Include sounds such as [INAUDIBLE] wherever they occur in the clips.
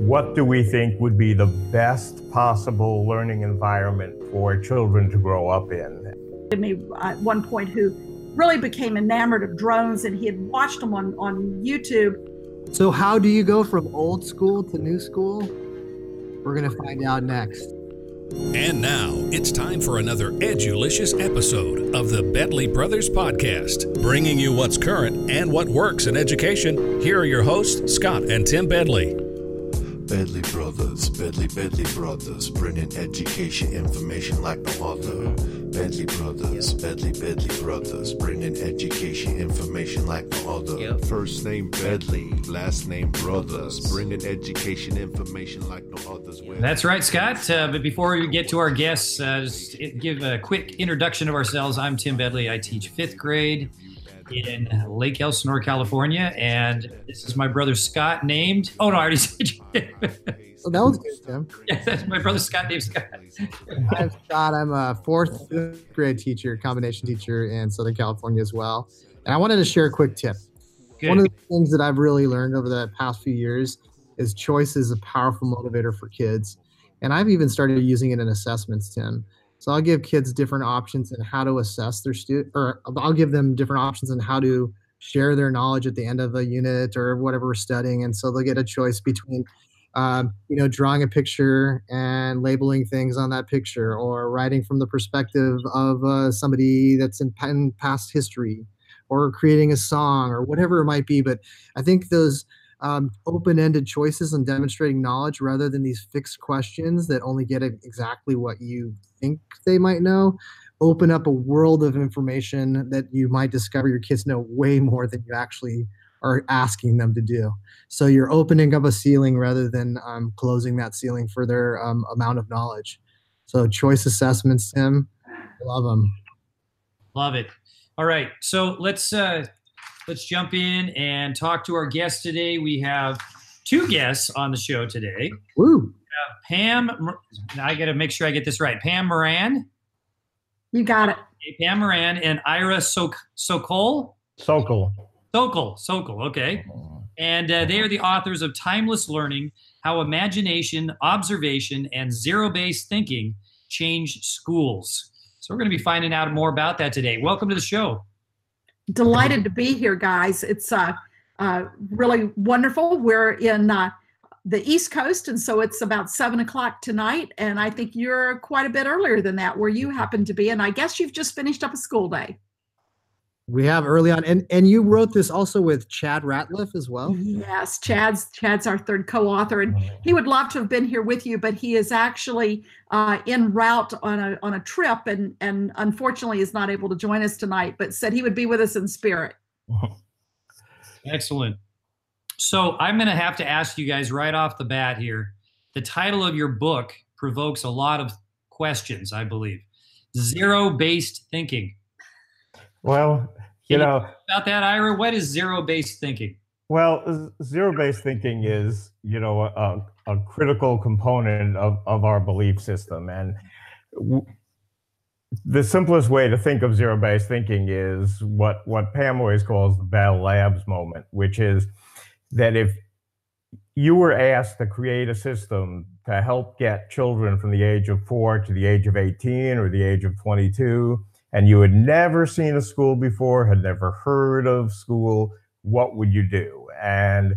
what do we think would be the best possible learning environment for children to grow up in? Me at one point who really became enamored of drones and he had watched them on, on YouTube. So, how do you go from old school to new school? We're going to find out next. And now it's time for another edulicious episode of the Bedley Brothers Podcast, bringing you what's current and what works in education. Here are your hosts, Scott and Tim Bedley. Bedley Brothers, Bedley Bedley Brothers, bringing education information like no other. Bedley Brothers, Bedley Bedley Brothers, bringing education information like no other. First name Bedley, last name Brothers, bringing education information like no others. That's right, Scott. Uh, but before we get to our guests, uh, just give a quick introduction of ourselves. I'm Tim Bedley. I teach fifth grade in Lake Elsinore, California. And this is my brother Scott, named. Oh, no, I already [LAUGHS] said Oh, that was good, Tim. Yeah, that's my brother Scott, named Scott. I'm Scott. I'm a fourth grade teacher, combination teacher in Southern California as well. And I wanted to share a quick tip. Good. One of the things that I've really learned over the past few years is choice is a powerful motivator for kids. And I've even started using it in assessments, Tim. So I'll give kids different options in how to assess their student, or I'll give them different options in how to share their knowledge at the end of a unit or whatever we're studying. And so they'll get a choice between, um, you know, drawing a picture and labeling things on that picture, or writing from the perspective of uh, somebody that's in, in past history, or creating a song, or whatever it might be. But I think those um, open-ended choices and demonstrating knowledge rather than these fixed questions that only get exactly what you think they might know. Open up a world of information that you might discover your kids know way more than you actually are asking them to do. So you're opening up a ceiling rather than um, closing that ceiling for their um, amount of knowledge. So choice assessments tim love them love it. All right so let's uh let's jump in and talk to our guests today. We have two guests on the show today. Woo. Pam, I got to make sure I get this right. Pam Moran. You got it. Pam Moran and Ira Sok- Socol. Socol. Socol. Socol. Okay. And uh, they are the authors of Timeless Learning How Imagination, Observation, and Zero Based Thinking Change Schools. So we're going to be finding out more about that today. Welcome to the show delighted to be here, guys. It's uh, uh, really wonderful. We're in uh, the East Coast, and so it's about seven o'clock tonight. And I think you're quite a bit earlier than that, where you happen to be. And I guess you've just finished up a school day. We have early on, and and you wrote this also with Chad Ratliff as well. Yes, Chad's Chad's our third co-author, and he would love to have been here with you, but he is actually uh, en route on a on a trip, and and unfortunately is not able to join us tonight. But said he would be with us in spirit. Excellent. So I'm going to have to ask you guys right off the bat here. The title of your book provokes a lot of questions, I believe. Zero-based thinking. Well, you know about that, Ira. What is zero-based thinking? Well, zero-based thinking is, you know, a, a critical component of, of our belief system, and w- the simplest way to think of zero-based thinking is what what Pam always calls the Bell Labs moment, which is that if you were asked to create a system to help get children from the age of four to the age of 18 or the age of 22 and you had never seen a school before, had never heard of school, what would you do? And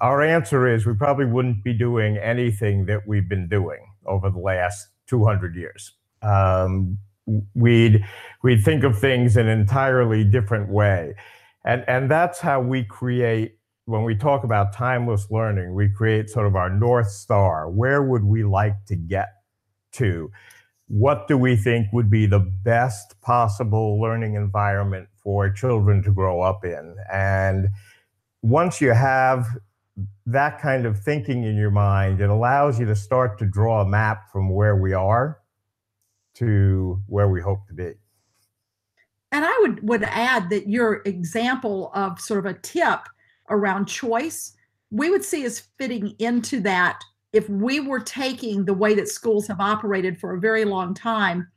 our answer is we probably wouldn't be doing anything that we've been doing over the last 200 years. Um, we'd we'd think of things in an entirely different way, and and that's how we create. When we talk about timeless learning, we create sort of our north star. Where would we like to get to? What do we think would be the best possible learning environment for children to grow up in? And once you have that kind of thinking in your mind, it allows you to start to draw a map from where we are to where we hope to be. And I would would add that your example of sort of a tip around choice, we would see as fitting into that if we were taking the way that schools have operated for a very long time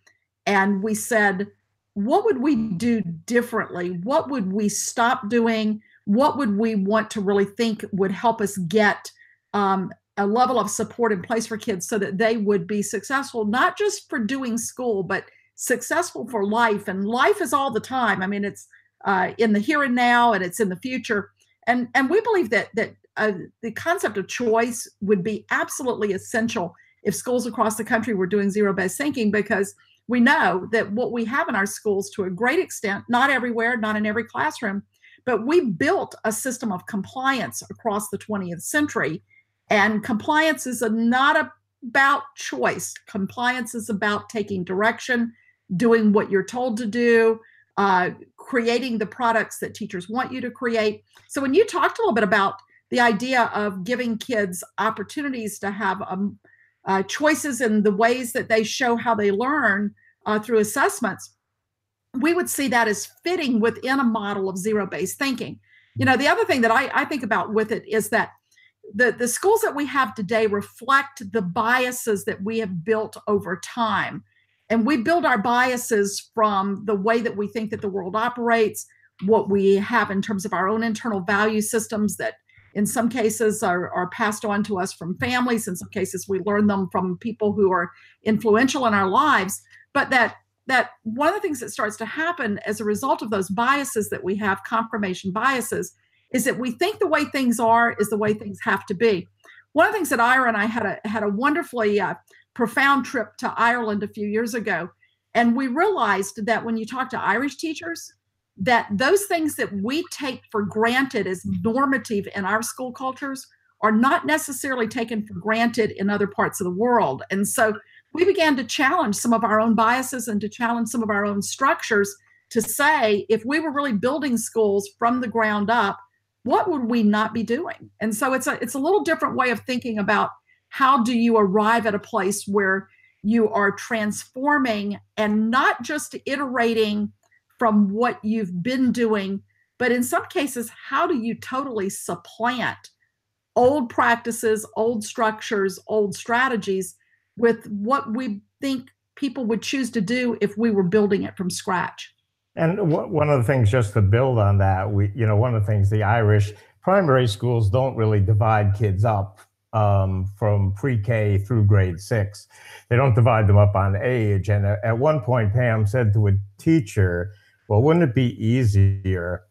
and we said, what would we do differently? What would we stop doing? What would we want to really think would help us get um, a level of support in place for kids so that they would be successful, not just for doing school, but successful for life. And life is all the time. I mean, it's uh, in the here and now, and it's in the future. And and we believe that that the concept of choice would be absolutely essential if schools across the country were doing zero based thinking because we know that what we have in our schools to a great extent, not everywhere, not in every classroom, but we built a system of compliance across the 20th century. And compliance is not about choice, compliance is about taking direction, doing what you're told to do. Uh, creating the products that teachers want you to create. So, when you talked a little bit about the idea of giving kids opportunities to have um, uh, choices in the ways that they show how they learn uh, through assessments, we would see that as fitting within a model of zero based thinking. You know, the other thing that I, I think about with it is that the, the schools that we have today reflect the biases that we have built over time. And we build our biases from the way that we think that the world operates, what we have in terms of our own internal value systems that in some cases are, are passed on to us from families in some cases we learn them from people who are influential in our lives. But that that one of the things that starts to happen as a result of those biases that we have confirmation biases is that we think the way things are is the way things have to be. One of the things that ira and i had a had a wonderfully uh, profound trip to ireland a few years ago and we realized that when you talk to irish teachers that those things that we take for granted as normative in our school cultures are not necessarily taken for granted in other parts of the world. And so we began to challenge some of our own biases and to challenge some of our own structures to say if we were really building schools from the ground up, what would we not be doing? And so it's a it's a little different way of thinking about how do you arrive at a place where you are transforming and not just iterating from what you've been doing. But in some cases, how do you totally supplant old practices, old structures, old strategies with what we think people would choose to do if we were building it from scratch? And one of the things, just to build on that, we, you know, one of the things the Irish primary schools don't really divide kids up um, from pre-K through grade six. They don't divide them up on age. And at one point, Pam said to a teacher, well, wouldn't it be easier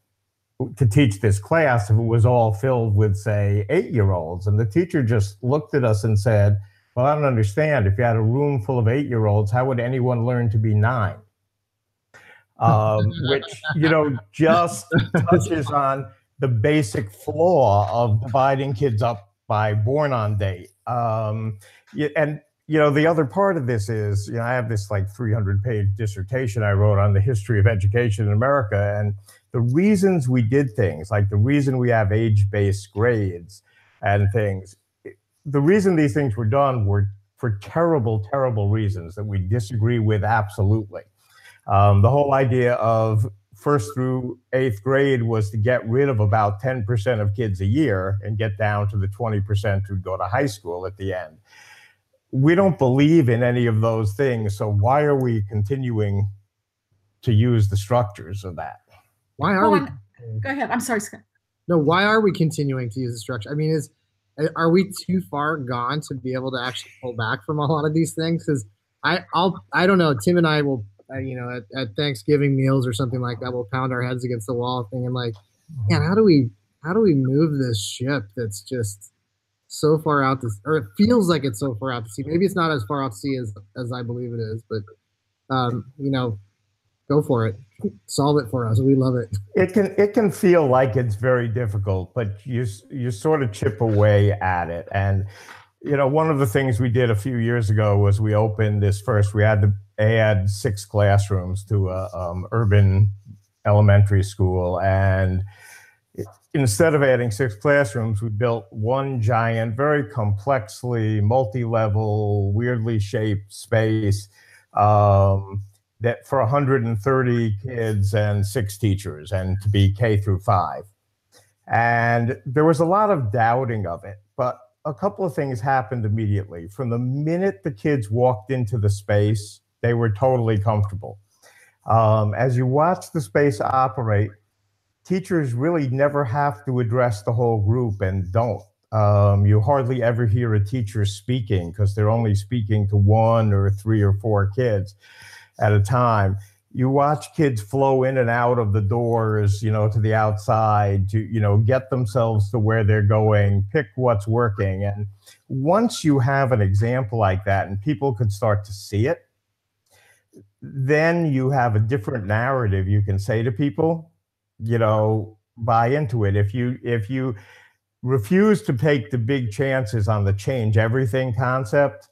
to teach this class if it was all filled with, say, eight year olds? And the teacher just looked at us and said, Well, I don't understand. If you had a room full of eight year olds, how would anyone learn to be nine? Um, [LAUGHS] which, you know, just touches on the basic flaw of dividing kids up by born on date. Um, and you know, the other part of this is, you know, I have this like 300 page dissertation I wrote on the history of education in America. And the reasons we did things, like the reason we have age based grades and things, the reason these things were done were for terrible, terrible reasons that we disagree with absolutely. Um, the whole idea of first through eighth grade was to get rid of about 10% of kids a year and get down to the 20% who'd go to high school at the end we don't believe in any of those things. So why are we continuing to use the structures of that? Why are we? Go ahead. I'm sorry, Scott. No, why are we continuing to use the structure? I mean, is are we too far gone to be able to actually pull back from a lot of these things? Because I, I'll, I don't know. Tim and I will, uh, you know, at, at Thanksgiving meals or something like that, we'll pound our heads against the wall, thinking like, man, how do we, how do we move this ship that's just so far out to, or it feels like it's so far out to sea. Maybe it's not as far out to sea as as I believe it is, but um, you know, go for it. Solve it for us. We love it. It can it can feel like it's very difficult, but you you sort of chip away at it. And you know, one of the things we did a few years ago was we opened this first. We had to add six classrooms to a um, urban elementary school, and instead of adding six classrooms, we built one giant, very complexly multi-level, weirdly shaped space um, that for 130 kids and six teachers, and to be K through five. And there was a lot of doubting of it, but a couple of things happened immediately. From the minute the kids walked into the space, they were totally comfortable. Um, as you watch the space operate, teachers really never have to address the whole group and don't. Um, you hardly ever hear a teacher speaking because they're only speaking to one or three or four kids at a time. You watch kids flow in and out of the doors, you know, to the outside to, you know, get themselves to where they're going, pick what's working. And once you have an example like that and people could start to see it, then you have a different narrative you can say to people, you know, buy into it. If you if you refuse to take the big chances on the change everything concept,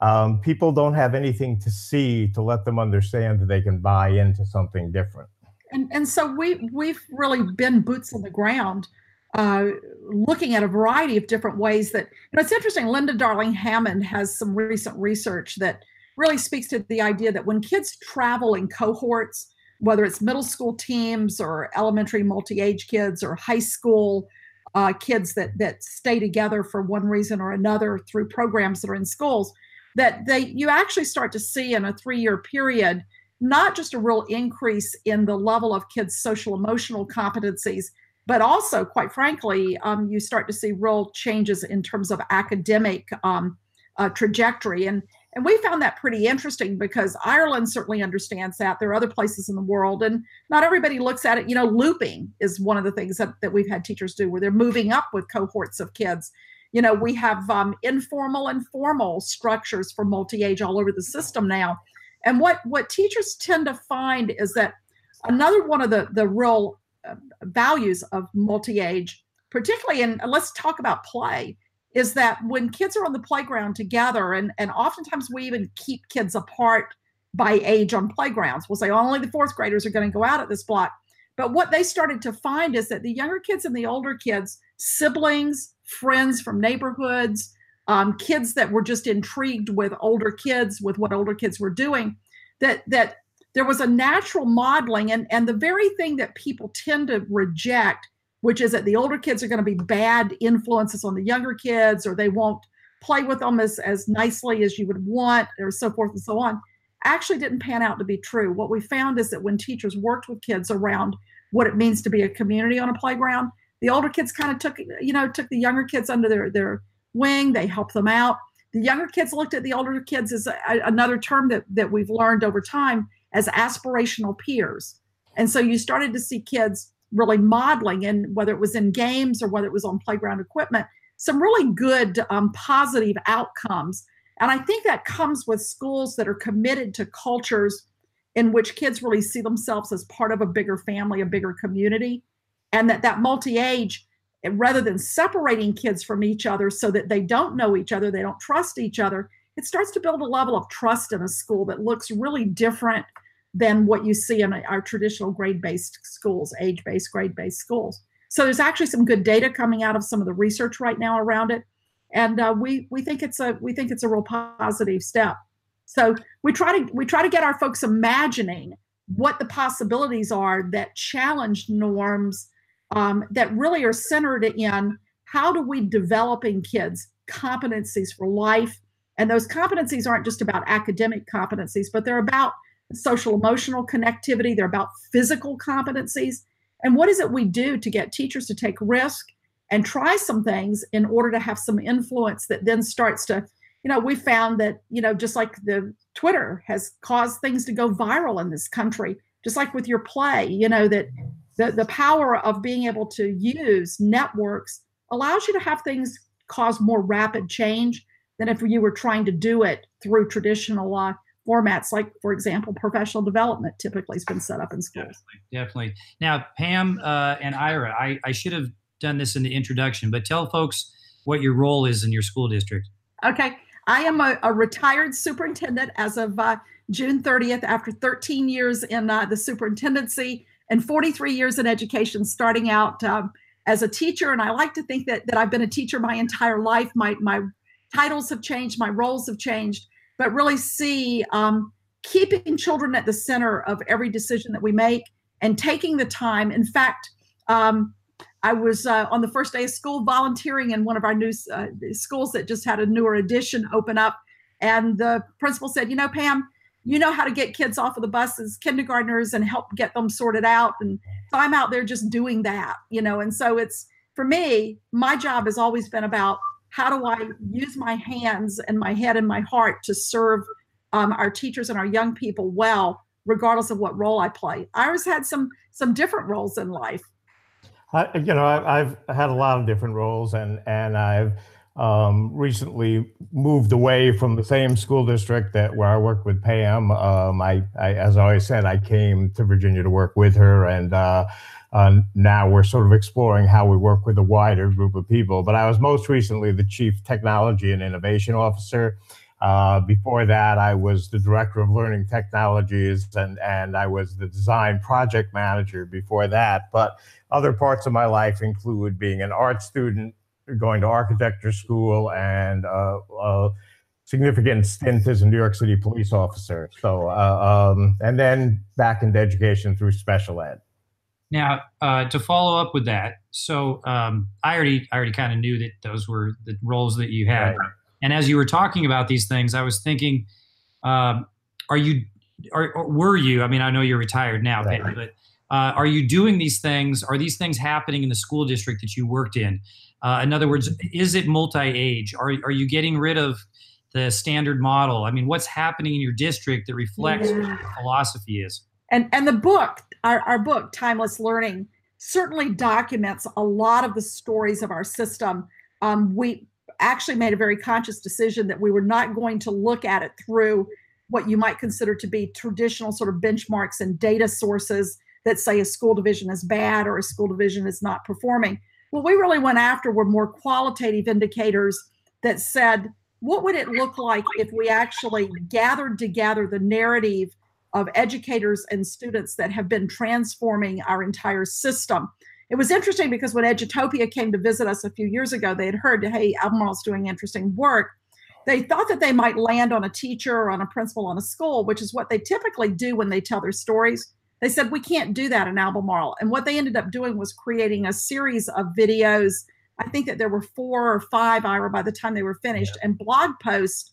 um, people don't have anything to see to let them understand that they can buy into something different. And and so we we've really been boots on the ground, uh, looking at a variety of different ways that you know. It's interesting. Linda Darling Hammond has some recent research that really speaks to the idea that when kids travel in cohorts, whether it's middle school teams or elementary multi-age kids or high school uh, kids that that stay together for one reason or another through programs that are in schools, that they you actually start to see in a three-year period not just a real increase in the level of kids' social emotional competencies, but also, quite frankly, um, you start to see real changes in terms of academic um, uh, trajectory. And and we found that pretty interesting because Ireland certainly understands that. There are other places in the world, and not everybody looks at it. You know, looping is one of the things that, that we've had teachers do where they're moving up with cohorts of kids. You know, we have um, informal and formal structures for multi age all over the system now. And what, what teachers tend to find is that another one of the, the real uh, values of multi age, particularly in, let's talk about play is that when kids are on the playground together, and, and oftentimes we even keep kids apart by age on playgrounds. We'll say only the fourth graders are going to go out at this block. But what they started to find is that the younger kids and the older kids, siblings, friends from neighborhoods, um, kids that were just intrigued with older kids, with what older kids were doing, that that there was a natural modeling, and and the very thing that people tend to reject which is that the older kids are going to be bad influences on the younger kids or they won't play with them as, as nicely as you would want or so forth and so on actually didn't pan out to be true. What we found is that when teachers worked with kids around what it means to be a community on a playground the older kids kind of took you know took the younger kids under their their wing they helped them out. The younger kids looked at the older kids as a, another term that that we've learned over time as aspirational peers. And so you started to see kids really modeling and whether it was in games or whether it was on playground equipment some really good um, positive outcomes. And i think that comes with schools that are committed to cultures in which kids really see themselves as part of a bigger family a bigger community and that that multi-age rather than separating kids from each other so that they don't know each other they don't trust each other it starts to build a level of trust in a school that looks really different than what you see in our traditional grade-based schools, age-based, grade-based schools. So there's actually some good data coming out of some of the research right now around it, and uh, we we think it's a we think it's a real positive step. So we try to we try to get our folks imagining what the possibilities are that challenge norms um, that really are centered in how do we develop in kids competencies for life and those competencies aren't just about academic competencies but they're about social emotional connectivity, they're about physical competencies. And what is it we do to get teachers to take risk and try some things in order to have some influence that then starts to, you know, we found that, you know, just like the Twitter has caused things to go viral in this country, just like with your play, you know, that the, the power of being able to use networks allows you to have things cause more rapid change than if you were trying to do it through traditional uh, formats like for example professional development typically has been set up in schools. Definitely, definitely. now pam uh, and ira I, I should have done this in the introduction but tell folks what your role is in your school district. Okay. I am a, a retired superintendent as of uh, june 30th after 13 years in uh, the superintendency and 43 years in education starting out um, as a teacher. And i like to think that, that i've been a teacher my entire life. My, my titles have changed my roles have changed but really see um, keeping children at the center of every decision that we make and taking the time. In fact, um, I was uh, on the first day of school volunteering in one of our new uh, schools that just had a newer addition open up. And the principal said, You know, Pam, you know how to get kids off of the buses, kindergartners, and help get them sorted out. And so I'm out there just doing that, you know. And so it's for me, my job has always been about how do I use my hands and my head and my heart to serve um, our teachers and our young people well, regardless of what role I play. I always had some some different roles in life. I, you know, I, have had a lot of different roles, and and I've um, recently moved away from the same school district that where I worked with Pam. Um, I, I, as I always said, I came to Virginia to work with her, and uh, uh, now we're sort of exploring how we work with a wider group of people. But I was most recently the chief technology and innovation officer. Uh, before that, I was the director of learning technologies, and and I was the design project manager before that. But other parts of my life include being an art student going to architecture school and uh, a significant stint as a New York City police officer. So, uh, um, and then back into education through special ed. Now, uh, to follow up with that, so um, I already, I already kind of knew that those were the roles that you had. Right. And as you were talking about these things, I was thinking, um, are you, are, were you? I mean, I know you're retired now, right. but uh, are you doing these things? Are these things happening in the school district that you worked in? Uh, in other words, is it multi-age? Are are you getting rid of the standard model? I mean, what's happening in your district that reflects yeah. what your philosophy is? And and the book, our, our book, Timeless Learning, certainly documents a lot of the stories of our system. Um, we actually made a very conscious decision that we were not going to look at it through what you might consider to be traditional sort of benchmarks and data sources that say a school division is bad or a school division is not performing what we really went after were more qualitative indicators that said, what would it look like if we actually gathered together the narrative of educators and students that have been transforming our entire system? It was interesting because when Edutopia came to visit us a few years ago, they had heard, hey, Albemarle's doing interesting work. They thought that they might land on a teacher or on a principal on a school, which is what they typically do when they tell their stories. They said, we can't do that in Albemarle. And what they ended up doing was creating a series of videos. I think that there were four or five, Ira, by the time they were finished, yeah. and blog posts.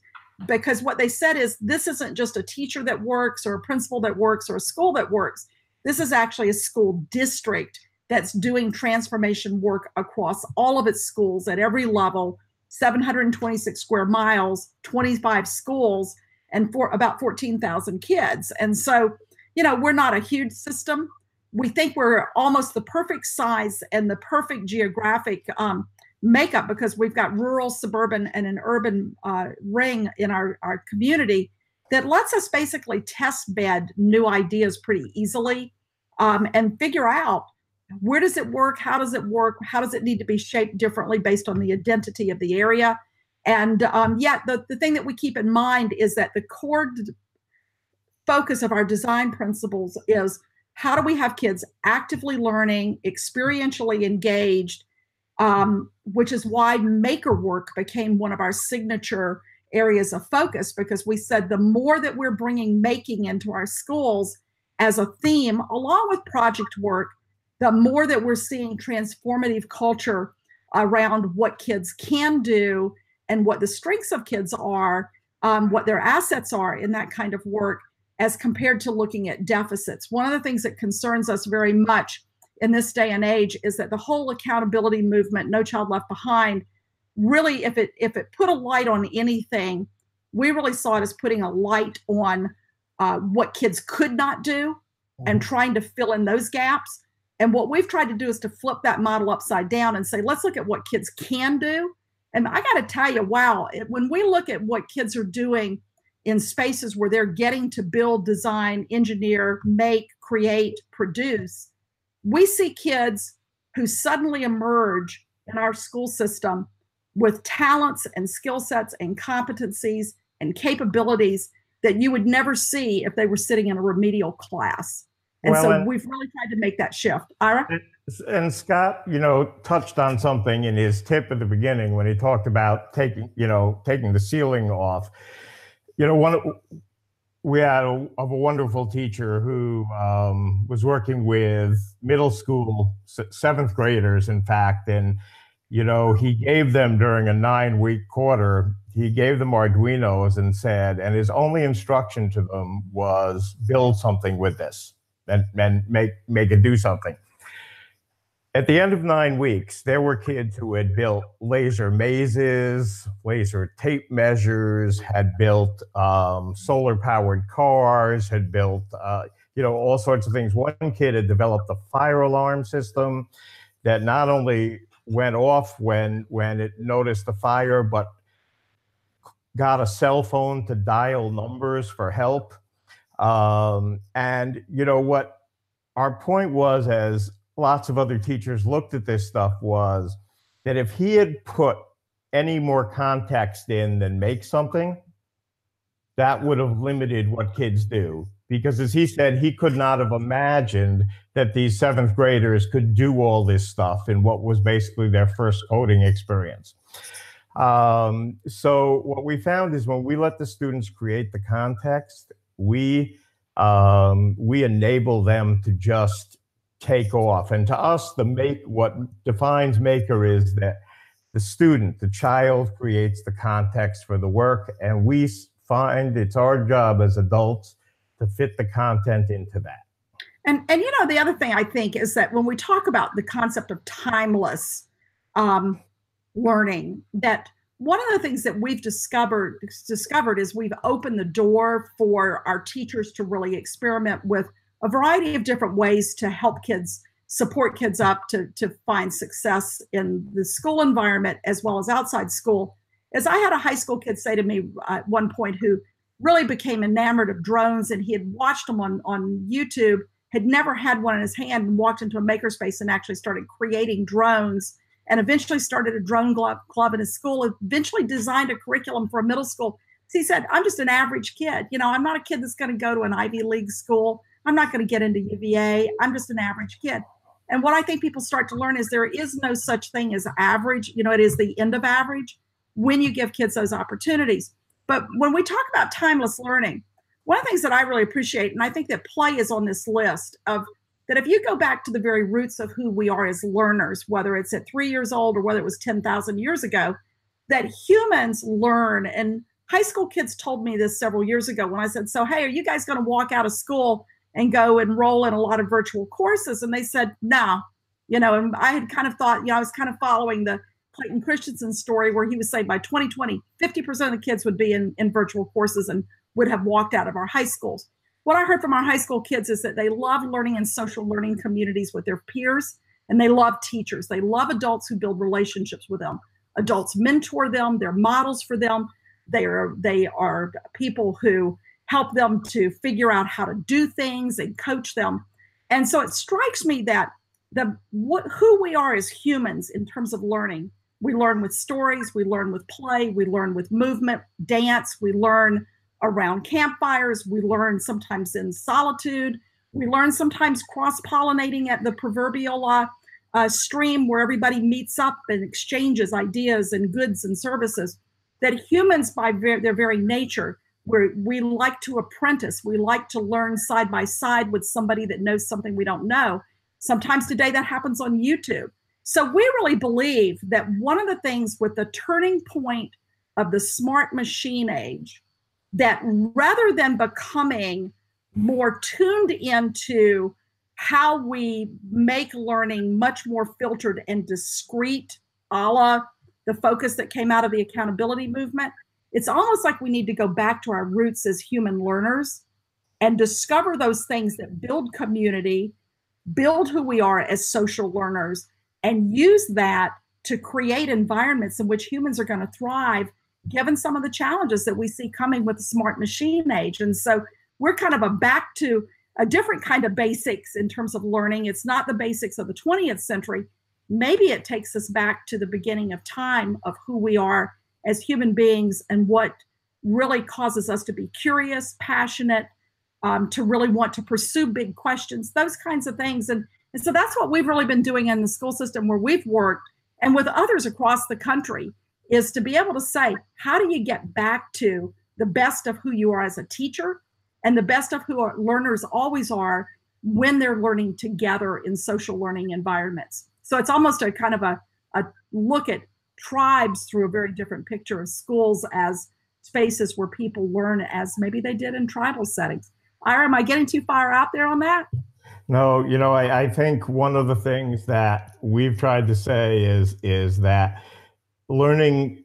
Because what they said is this isn't just a teacher that works or a principal that works or a school that works. This is actually a school district that's doing transformation work across all of its schools at every level 726 square miles, 25 schools, and for about 14,000 kids. And so you know, we're not a huge system. We think we're almost the perfect size and the perfect geographic um, makeup because we've got rural, suburban, and an urban uh, ring in our, our community that lets us basically test bed new ideas pretty easily um, and figure out where does it work how does it work how does it need to be shaped differently based on the identity of the area and um, yet the, the thing that we keep in mind is that the core focus of our design principles is how do we have kids actively learning, experientially engaged, um, which is why maker work became one of our signature areas of focus because we said the more that we're bringing making into our schools as a theme, along with project work, the more that we're seeing transformative culture around what kids can do and what the strengths of kids are, um, what their assets are in that kind of work as compared to looking at deficits. One of the things that concerns us very much in this day and age is that the whole accountability movement, No Child Left Behind, really, if it if it put a light on anything, we really saw it as putting a light on uh, what kids could not do and mm-hmm. trying to fill in those gaps. And what we've tried to do is to flip that model upside down and say, let's look at what kids can do. And I got to tell you, wow, when we look at what kids are doing in spaces where they're getting to build, design, engineer, make, create, produce, we see kids who suddenly emerge in our school system with talents and skill sets and competencies and capabilities that you would never see if they were sitting in a remedial class. And well, so and, we've really tried to make that shift. Ira? And Scott, you know, touched on something in his tip at the beginning when he talked about taking, you know, taking the ceiling off you know, one we had a, of a wonderful teacher who um, was working with middle school seventh graders, in fact, and you know he gave them during a nine week quarter he gave them arduinos and said and his only instruction to them was build something with this and, and make make it do something at the end of nine weeks, there were kids who had built laser mazes, laser tape measures, had built um, solar powered cars, had built, uh, you know, all sorts of things. One kid had developed a fire alarm system that not only went off when when it noticed the fire, but got a cell phone to dial numbers for help. Um, and you know what our point was as lots of other teachers looked at this stuff was that if he had put any more context in than make something, that would have limited what kids do. Because as he said, he could not have imagined that these seventh graders could do all this stuff in what was basically their first coding experience. Um, so what we found is when we let the students create the context, we um, we enable them to just take off. And to us, the make what defines maker is that the student, the child creates the context for the work, and we find it's our job as adults to fit the content into that. And and you know the other thing I think is that when we talk about the concept of timeless um, learning, that one of the things that we've discovered discovered is we've opened the door for our teachers to really experiment with a variety of different ways to help kids support kids up to, to find success in the school environment as well as outside school. As i had a high school kid say to me uh, at one point who really became enamored of drones and he had watched them on, on youtube had never had one in his hand and walked into a makerspace and actually started creating drones and eventually started a drone club in his school eventually designed a curriculum for a middle school. So he said i'm just an average kid. You know i'm not a kid that's going to go to an ivy league school I'm not going to get into UVA. I'm just an average kid. And what I think people start to learn is there is no such thing as average. You know, it is the end of average when you give kids those opportunities. But when we talk about timeless learning, one of the things that I really appreciate, and I think that play is on this list of that if you go back to the very roots of who we are as learners, whether it's at three years old or whether it was 10,000 years ago, that humans learn. And high school kids told me this several years ago when I said, So, hey, are you guys going to walk out of school and go enroll in a lot of virtual courses. And they said, no, you know, and I had kind of thought, you know, I was kind of following the Clayton Christensen story where he was saying by 2020, 50% of the kids would be in, in virtual courses and would have walked out of our high schools. What I heard from our high school kids is that they love learning in social learning communities with their peers and they love teachers. They love adults who build relationships with them. Adults mentor them, they're models for them. They are they are people who help them to figure out how to do things and coach them. And so it strikes me that the what, who we are as humans in terms of learning, we learn with stories, we learn with play, we learn with movement, dance, we learn around campfires, we learn sometimes in solitude, we learn sometimes cross pollinating at the proverbial uh, uh, stream where everybody meets up and exchanges ideas and goods and services. That humans, by ver- their very nature, we we like to apprentice. We like to learn side by side with somebody that knows something we don't know. Sometimes today that happens on YouTube. So we really believe that one of the things with the turning point of the smart machine age, that rather than becoming more tuned into how we make learning much more filtered and discrete, a la the focus that came out of the accountability movement, it's almost like we need to go back to our roots as human learners and discover those things that build community, build who we are as social learners, and use that to create environments in which humans are going to thrive given some of the challenges that we see coming with the smart machine age. And so we're kind of a back to a different kind of basics in terms of learning. It's not the basics of the 20th century. Maybe it takes us back to the beginning of time of who we are as human beings and what really causes us to be curious, passionate, um, to really want to pursue big questions, those kinds of things. And, and so that's what we've really been doing in the school system where we've worked and with others across the country is to be able to say, how do you get back to the best of who you are as a teacher and the best of who learners always are when they're learning together in social learning environments. So it's almost a kind of a, a look at tribes through a very different picture of schools as spaces where people learn as maybe they did in tribal settings. Ira, am I getting too far out there on that? No, you know, I, I think one of the things that we've tried to say is is that learning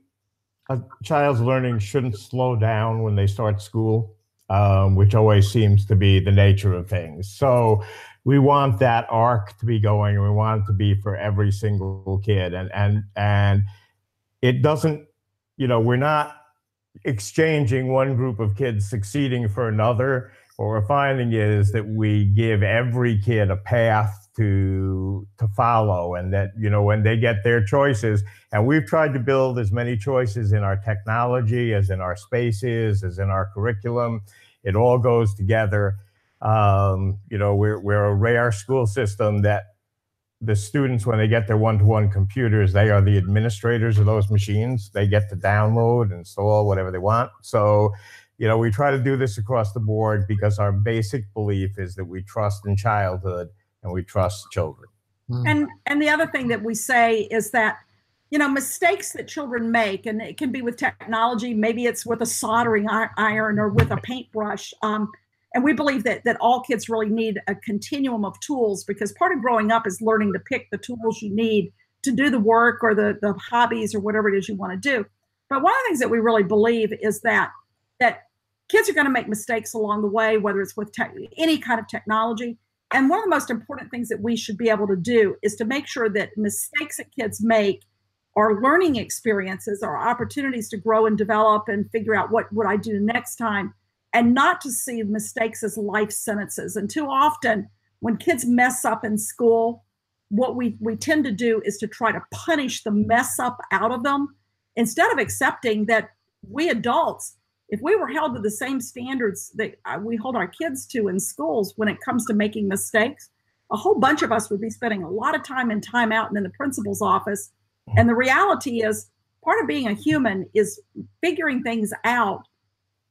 a child's learning shouldn't slow down when they start school, um, which always seems to be the nature of things. So we want that arc to be going, we want it to be for every single kid, and and and it doesn't, you know, we're not exchanging one group of kids succeeding for another. What we're finding is that we give every kid a path to to follow and that you know when they get their choices and we've tried to build as many choices in our technology as in our spaces as in our curriculum. It all goes together. Um, you know we're, we're a rare school system that the students when they get their one-to-one computers they are the administrators of those machines they get to download install whatever they want so you know, we try to do this across the board because our basic belief is that we trust in childhood and we trust children. Mm. And and the other thing that we say is that you know mistakes that children make, and it can be with technology. Maybe it's with a soldering iron or with a paintbrush. Um, and we believe that that all kids really need a continuum of tools because part of growing up is learning to pick the tools you need to do the work or the the hobbies or whatever it is you want to do. But one of the things that we really believe is that that kids are going to make mistakes along the way, whether it's with tech, any kind of technology. And one of the most important things that we should be able to do is to make sure that mistakes that kids make are learning experiences, are opportunities to grow and develop and figure out what would I do next time, and not to see mistakes as life sentences. And too often, when kids mess up in school, what we, we tend to do is to try to punish the mess up out of them instead of accepting that we adults if we were held to the same standards that uh, we hold our kids to in schools when it comes to making mistakes, a whole bunch of us would be spending a lot of time in time out and in the principal's office. And the reality is, part of being a human is figuring things out,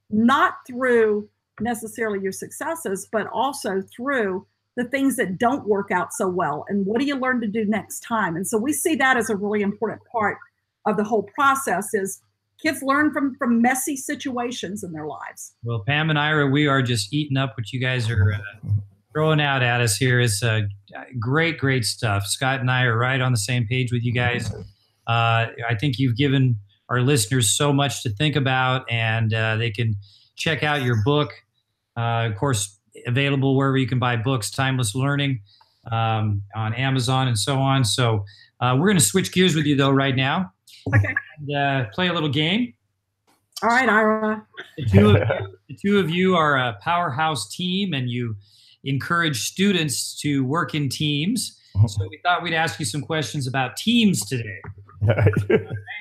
not through necessarily your successes, but also through the things that don't work out so well. And what do you learn to do next time? And so we see that as a really important part of the whole process is kids learn from from messy situations in their lives. Well, Pam and Ira, we are just eating up what you guys are uh, throwing out at us here. It's uh, great, great stuff. Scott and I are right on the same page with you guys. Uh, I think you've given our listeners so much to think about, and uh, they can check out your book. Uh, of course, available wherever you can buy books, Timeless Learning, um, on Amazon and so on. So uh, we're going to switch gears with you though right now. Okay. And, uh, play a little game. All right, Ira. The two, of you, the two of you are a powerhouse team, and you encourage students to work in teams. So we thought we'd ask you some questions about teams today. [LAUGHS]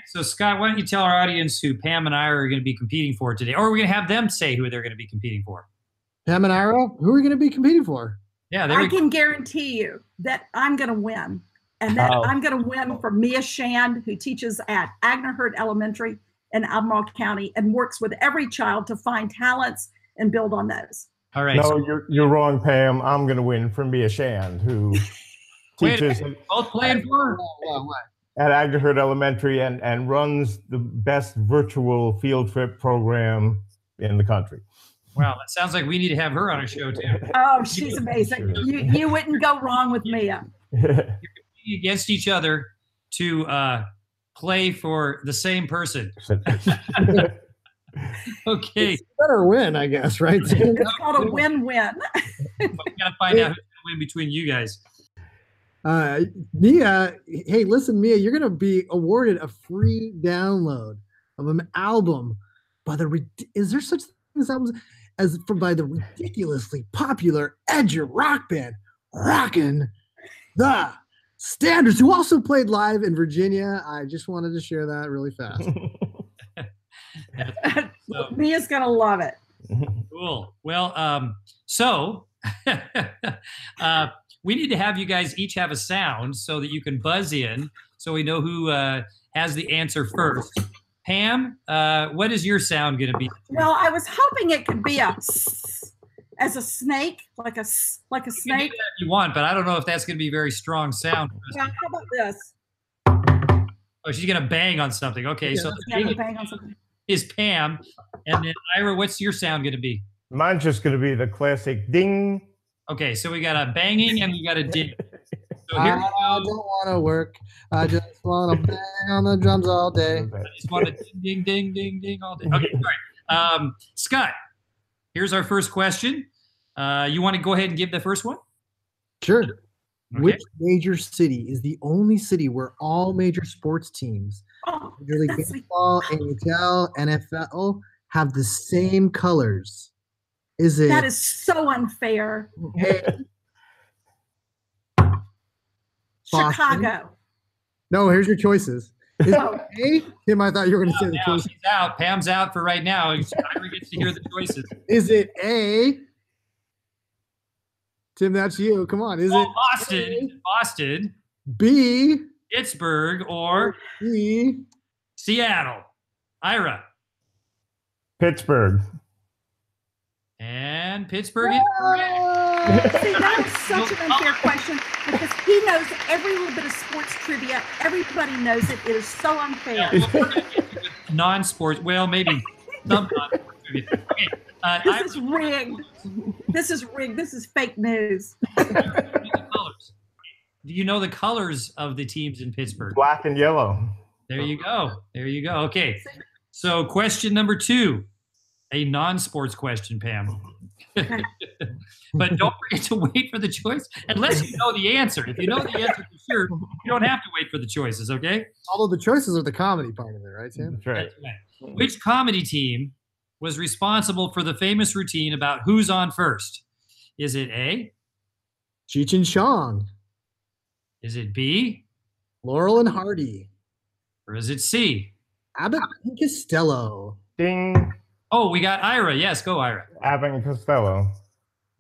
So Scott, why don't you tell our audience who Pam and I are going to be competing for today, or are we're going to have them say who they're going to be competing for? Pam and Ira, who are we going to be competing for? Yeah, there I we can guarantee you that I'm going to win. And that Oh. I'm going to win for Mia Shand, who teaches at Agnor-Hurt Elementary in Albemarle County and works with every child to find talents and build on those. All right. no, so you're you're wrong, Pam. I'm going to win from Mia Shand, who [LAUGHS] Wait teaches both playing for. At Agnor-Hurt Elementary and and runs the best virtual field trip program in the country. Wow, that sounds like we need to have her on a show too. Oh, she's amazing. You, you wouldn't go wrong with Mia. Against each other to uh, play for the same person. [LAUGHS] Okay, Better win, I guess, right? It's called a win-win. we gotta find out who's gonna win between you guys. Uh, Mia, hey, listen, Mia, you're gonna be awarded a free download of an album by the. Is there such thing as albums as from by the ridiculously popular EduRock band, Rockin' the Standards, who also played live in Virginia. I just wanted to share that really fast. [LAUGHS] [LAUGHS] So- Mia's going to love it. Cool. Well, um, so [LAUGHS] uh, we need to have you guys each have a sound so that you can buzz in, so we know who uh, has the answer first. Pam, uh, what is your sound going to be? Well, I was hoping it could be a s- as a snake, like a s- like a You can do snake. that if you want, but I don't know if that's going to be a very strong sound. Now, how about this? Oh, she's going to bang on something. Okay, so Yeah, the bang on something. is Pam, and then Ira, what's your sound going to be? Mine's just going to be the classic ding. Okay, so we got a banging and we got a ding. So I here we don't want to work. I just want to bang on the drums all day. I just want to ding, ding, ding, ding, ding all day. Okay, all right. Um, Scott, here's our first question. Uh, you want to go ahead and give the first one? Sure. Okay. Which major city is the only city where all major sports teams, Oh, Major League [LAUGHS] that's- Baseball, NHL, NFL, have the same colors? Is it that is so unfair. A, Boston? Chicago. No, here's your choices. Is Oh. it A? Tim, I thought you were going to say the Now choices. she's out. Pam's out for right now. Ira gets to hear the choices. Is it A? Tim, that's you. Come on. Is Oh, it Boston, Boston, B? Pittsburgh, or C? Seattle. Ira. Pittsburgh. And Pittsburgh is correct. [LAUGHS] See, that is [LAUGHS] such an unfair question because he knows every little bit of sports trivia. Everybody knows it. It is so unfair. Yeah, well, we're gonna get to the non-sports. Well, maybe some non-sports. trivia. Okay. Uh, This Ira, is rigged. This is rigged. This is fake news. do you know the colors? Do you know the colors of the teams in Pittsburgh? Black and yellow. There you go. There you go. Okay. So, question number two, a non-sports question, Pam. [LAUGHS] but don't forget to wait for the choice unless you know the answer. If you know the answer for sure, you don't have to wait for the choices. Okay. Although the choices are the comedy part of it, right, Tim? That's right. That's right. Which comedy team was responsible for the famous routine about who's on first? Is it A? Cheech and Chong, Is it B? Laurel and Hardy, Or is it C? Abbott and Costello. Ding. Oh, we got Ira. Yes, go Ira. Abbott and Costello.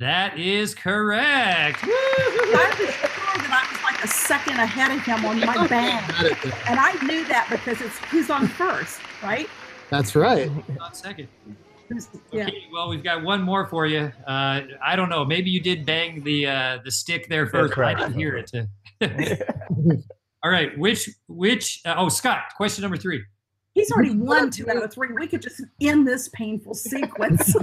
That is correct. I was sure that I was like a second ahead of him on my [LAUGHS] band. And I knew that because it's who's on first, right? That's right. On second. Who's- Yeah. Okay, well, we've got one more for you. Uh, I don't know. Maybe you did bang the uh, the stick there first. I didn't hear it. [LAUGHS] [LAUGHS] All right. Which which? Uh, oh, Scott. Question number three. He's already [LAUGHS] won two out of three. We could just end this painful sequence.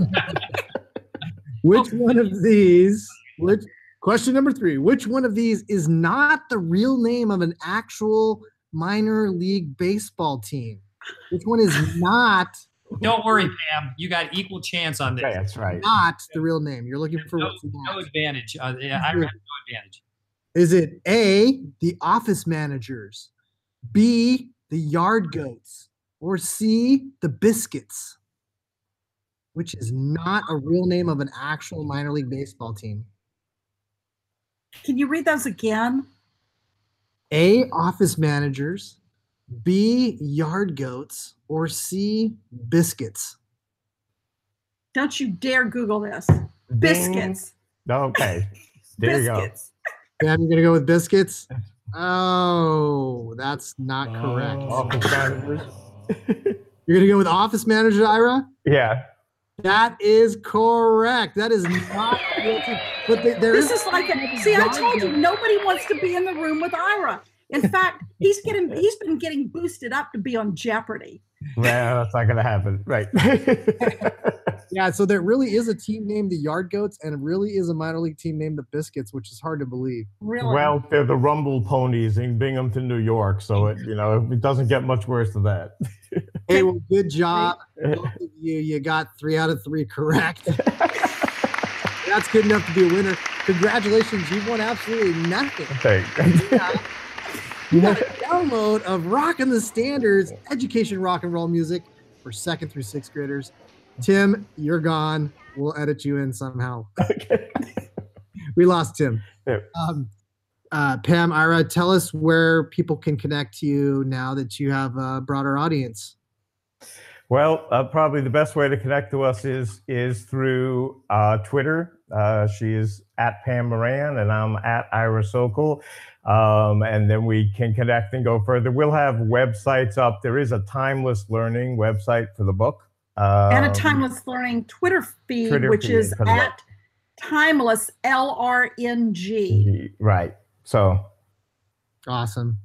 [LAUGHS] Which one of these? Which question number three? Which one of these is not the real name of an actual minor league baseball team? Which one is [LAUGHS] not Don't worry, Pam. You got equal chance on this. Okay, that's right. not the real name? You're looking for No, what's no advantage. Uh, yeah, I have no advantage. Is it A, the office managers, B, the yard goats, or C, the biscuits? Which is not a real name of an actual minor league baseball team. Can you read those again? A, office managers, B, yard goats, or C, biscuits? Don't you dare Google this. Ding. Biscuits. Okay. [LAUGHS] There you go. Biscuits. Pam, you're gonna go with biscuits? [LAUGHS] Oh, that's not correct. Office managers. [LAUGHS] You're gonna go with office manager, Ira? yeah. That is correct. That is not. But th- there This is is like a see, I told you nobody wants to be in the room with Ira. In fact, he's getting he's been getting boosted up to be on Jeopardy. Well, that's not gonna happen. Right. [LAUGHS] Yeah, so there really is a team named the Yard Goats, and it really is a minor league team named the Biscuits, which is hard to believe. Really. well, they're the Rumble Ponies in Binghamton, New York. So it, you know, it doesn't get much worse than that. [LAUGHS] Hey, well, good job, [LAUGHS] both of you. You got three out of three correct. [LAUGHS] That's good enough to be a winner. Congratulations, you've won absolutely nothing. Okay. You got a download of Rockin' the Standards education rock and roll music for second through sixth graders. Tim, you're gone. We'll edit you in somehow. okay. [LAUGHS] We lost Tim. Yeah. Um, uh, Pam, Ira, tell us where people can connect to you now that you have a broader audience. Well, uh, probably the best way to connect to us is is through uh, Twitter. Uh, she is at Pam Moran, and I'm at Ira Socol. Um, and then we can connect and go further. We'll have websites up. There is a Timeless Learning website for the book. Um, and a timeless learning Twitter feed, Twitter which feed is for the at timeless L R N G. Right. So Awesome.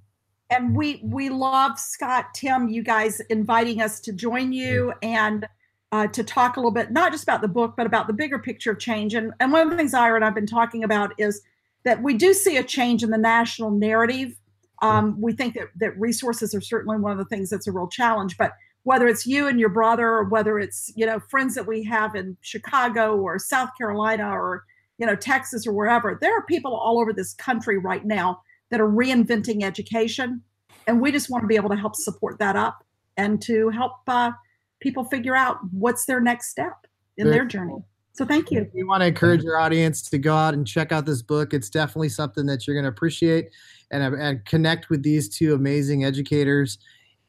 And we we love Scott, Tim, you guys inviting us to join you. And uh, to talk a little bit, not just about the book, but about the bigger picture of change. And, and one of the things Ira and I've been talking about is that we do see a change in the national narrative. Um, we think that, that resources are certainly one of the things that's a real challenge, but whether it's you and your brother or whether it's you know friends that we have in chicago or south carolina or you know texas or wherever there are people all over this country right now that are reinventing education. And we just want to be able to help support that up and to help uh, people figure out what's their next step in Very their journey. So thank you. We want to encourage your audience to go out and check out this book. It's definitely something that you're going to appreciate and, uh, and connect with these two amazing educators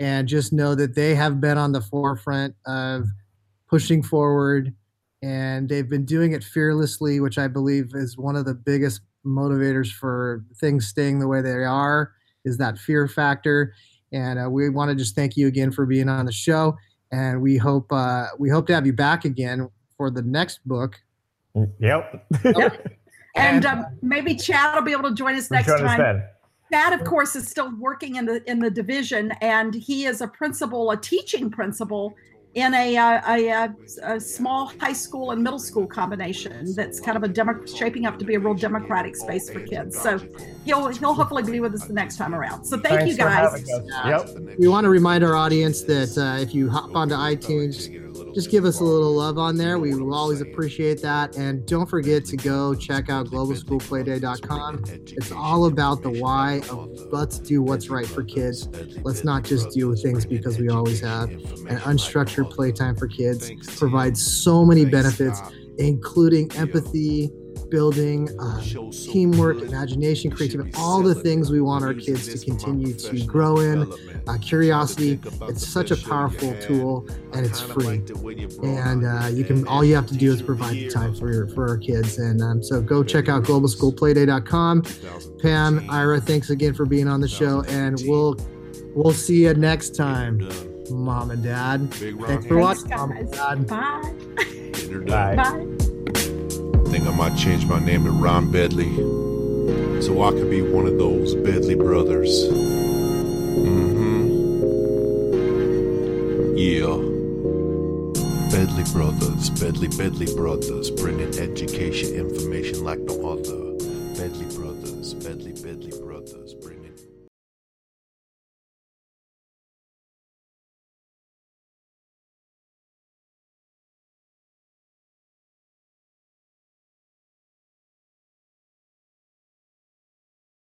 and just know that they have been on the forefront of pushing forward and they've been doing it fearlessly, which I believe is one of the biggest motivators for things staying the way they are is that fear factor. And uh, we want to just thank you again for being on the show. And we hope uh, we hope to have you back again for the next book. Yep. Yep. [LAUGHS] and And- um, maybe chad will be able to join us next sure time understand. Chad, of course, is still working in the in the division, and he is a principal, a teaching principal in a a, a, a small high school and middle school combination. That's kind of a demo, shaping up to be a real democratic space for kids. So he'll he'll hopefully be with us the next time around. So thank Thanks you guys. Yep. We want to remind our audience that uh, if you hop onto iTunes, just give us a little love on there. We will always appreciate that. And don't forget to go check out globalschoolplayday.com. It's all about the why of let's do what's right for kids. Let's not just do things because we always have. And unstructured playtime for kids provides so many benefits, including empathy, building, uh, teamwork, imagination, creativity, all the things we want our kids to continue to grow in. Uh, curiosity, it's such a powerful tool and it's free. And uh, you can all you have to do is provide the time for your, for our kids. And um, so go check out globalschoolplayday.com. Pam, Ira, thanks again for being on the show, and we'll we'll see you next time, mom and dad. Thanks for watching, mom and dad. Bye. Bye. Think I might change my name to Ron Bedley so I could be one of those Bedley brothers. Mm-hmm. Yeah. Bedley Brothers, Bedley Bedley Brothers, bringing education information like no other. Bedley Brothers, Bedley Bedley Brothers,